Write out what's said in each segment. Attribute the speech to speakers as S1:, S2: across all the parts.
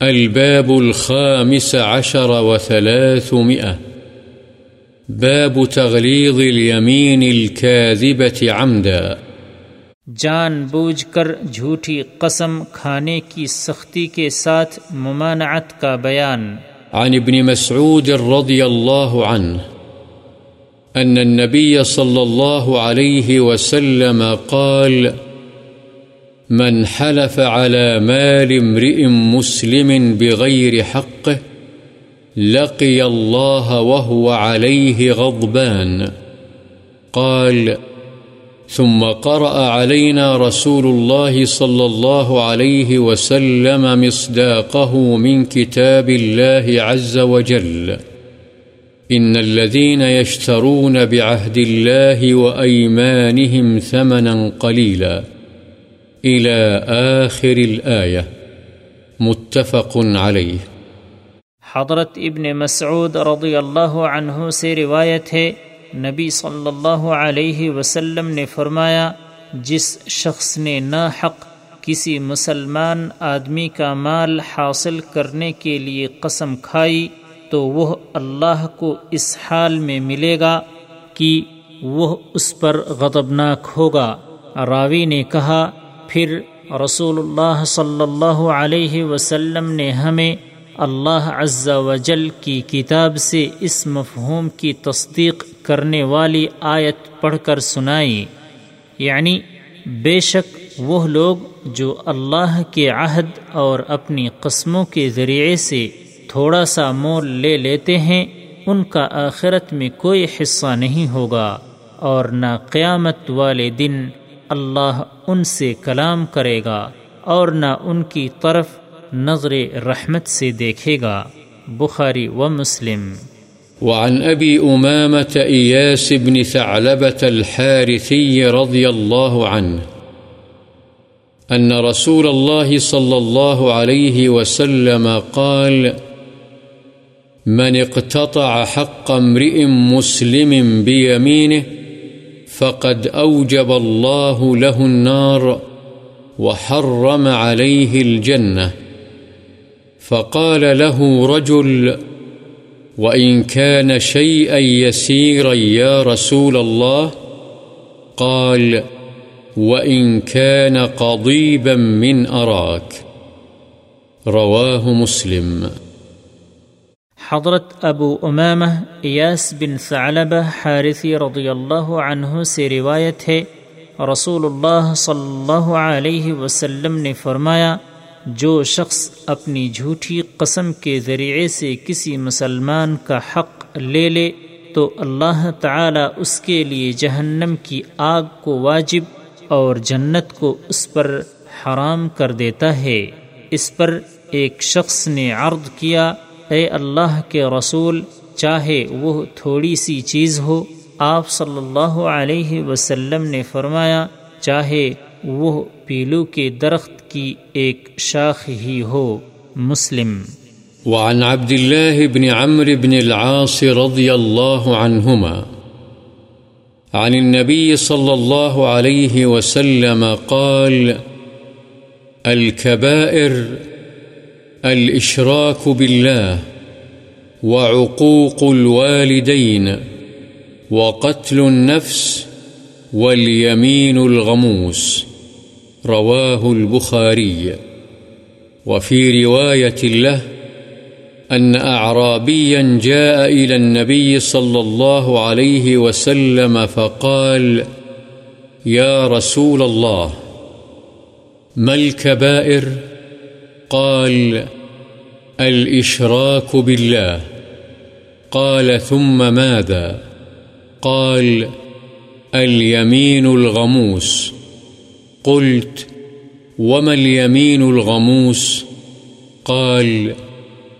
S1: الباب الخامس عشر وثلاثمئة باب تغليظ اليمين الكاذبة عمدا.
S2: جان بوجھ کر جھوٹی قسم کھانے کی سختی کے ساتھ ممانعت کا بیان۔
S1: عن ابن مسعود رضي الله عنه أن النبي صلى الله عليه وسلم قال من حلف على مال امرئ مسلم بغير حقه لقي الله وهو عليه غضبان. قال، ثم قرأ علينا رسول الله صلى الله عليه وسلم مصداقه من كتاب الله عز وجل. إن الذين يشترون بعهد الله وأيمانهم ثمنا قليلا. إلى آخر الآية. متفق عليه.
S2: حضرت ابن مسعود رضی اللہ عنہ سے روایت ہے، نبی صلی اللہ علیہ وسلم نے فرمایا، جس شخص نے نا حق کسی مسلمان آدمی کا مال حاصل کرنے کے لیے قسم کھائی، تو وہ اللہ کو اس حال میں ملے گا کہ وہ اس پر غضبناک ہوگا۔ راوی نے کہا پھر رسول اللہ صلی اللہ علیہ وسلم نے ہمیں اللہ عز و جل کی کتاب سے اس مفہوم کی تصدیق کرنے والی آیت پڑھ کر سنائی۔ یعنی بے شک وہ لوگ جو اللہ کے عہد اور اپنی قسموں کے ذریعے سے تھوڑا سا مول لے لیتے ہیں، ان کا آخرت میں کوئی حصہ نہیں ہوگا اور نہ قیامت والے دن اللہ ان سے کلام کرے گا اور نہ ان کی طرف نظر رحمت سے دیکھے گا۔ بخاری و مسلم۔
S1: وعن أبي أمامة إياس بن ثعلبة الحارثي رضي الله عنه أن رسول الله صلى الله عليه وسلم قال، من اقتطع حق امرئ مسلم بيمينه فقد أوجب الله له النار وحرم عليه الجنة. فقال له رجل، وإن كان شيئا يسيرا يا رسول الله، قال، وإن كان قضيبا من أراك. رواه مسلم.
S2: حضرت ابو امامہ ایاس بن ثعلبہ حارثی رضی اللہ عنہ سے روایت ہے، رسول اللہ صلی اللہ علیہ وسلم نے فرمایا، جو شخص اپنی جھوٹی قسم کے ذریعے سے کسی مسلمان کا حق لے لے، تو اللہ تعالی اس کے لیے جہنم کی آگ کو واجب اور جنت کو اس پر حرام کر دیتا ہے۔ اس پر ایک شخص نے عرض کیا اے اللہ کے رسول، چاہے وہ تھوڑی سی چیز ہو، آپ صلی اللہ علیہ وسلم نے فرمایا، چاہے وہ پیلو کے درخت کی ایک شاخ ہی ہو۔ مسلم۔
S1: وعن عبد الله بن عمرو بن العاص رضي الله عنهما عن النبي صلى الله عليه وسلم قال، الكبائر الإشراك بالله وعقوق الوالدين وقتل النفس واليمين الغموس، رواه البخاري وفي رواية له أن أعرابيا جاء إلى النبي صلى الله عليه وسلم فقال يا رسول الله، ما الكبائر؟ قال، الإشراك بالله. قال، ثم ماذا؟ قال، اليمين الغموس. قلت، وما اليمين الغموس؟ قال،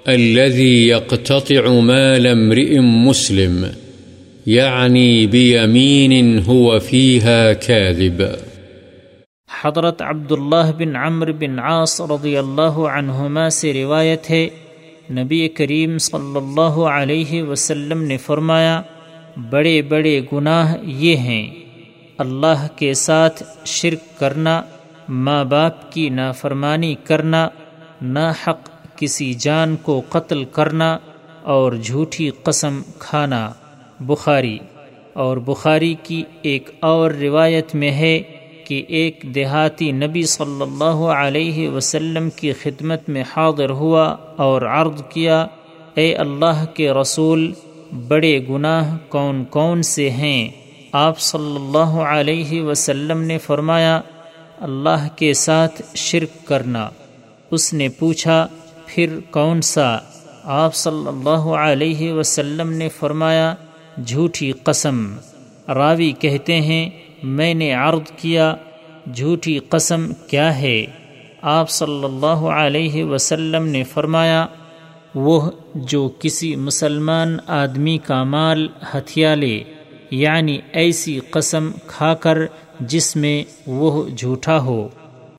S1: الذي يقتطع مال امرئ مسلم، يعني بيمين هو فيها كاذب.
S2: حضرت عبداللہ بن عمر بن عاص رضی اللہ عنہما سے روایت ہے، نبی کریم صلی اللہ علیہ وسلم نے فرمایا، بڑے بڑے گناہ یہ ہیں، اللہ کے ساتھ شرک کرنا، ماں باپ کی نافرمانی کرنا نا حق کسی جان کو قتل کرنا اور جھوٹی قسم کھانا۔ بخاری، اور بخاری کی ایک اور روایت میں ہے کہ ایک دیہاتی نبی صلی اللہ علیہ وسلم کی خدمت میں حاضر ہوا اور عرض کیا، اے اللہ کے رسول، بڑے گناہ کون کون سے ہیں؟ آپ صلی اللہ علیہ وسلم نے فرمایا، اللہ کے ساتھ شرک کرنا۔ اس نے پوچھا، پھر کون سا؟ آپ صلی اللہ علیہ وسلم نے فرمایا، جھوٹی قسم۔ راوی کہتے ہیں میں نے عرض کیا، جھوٹی قسم کیا ہے؟ آپ صلی اللہ علیہ وسلم نے فرمایا، وہ جو کسی مسلمان آدمی کا مال ہتھیا لے یعنی ایسی قسم کھا کر جس میں وہ جھوٹا ہو۔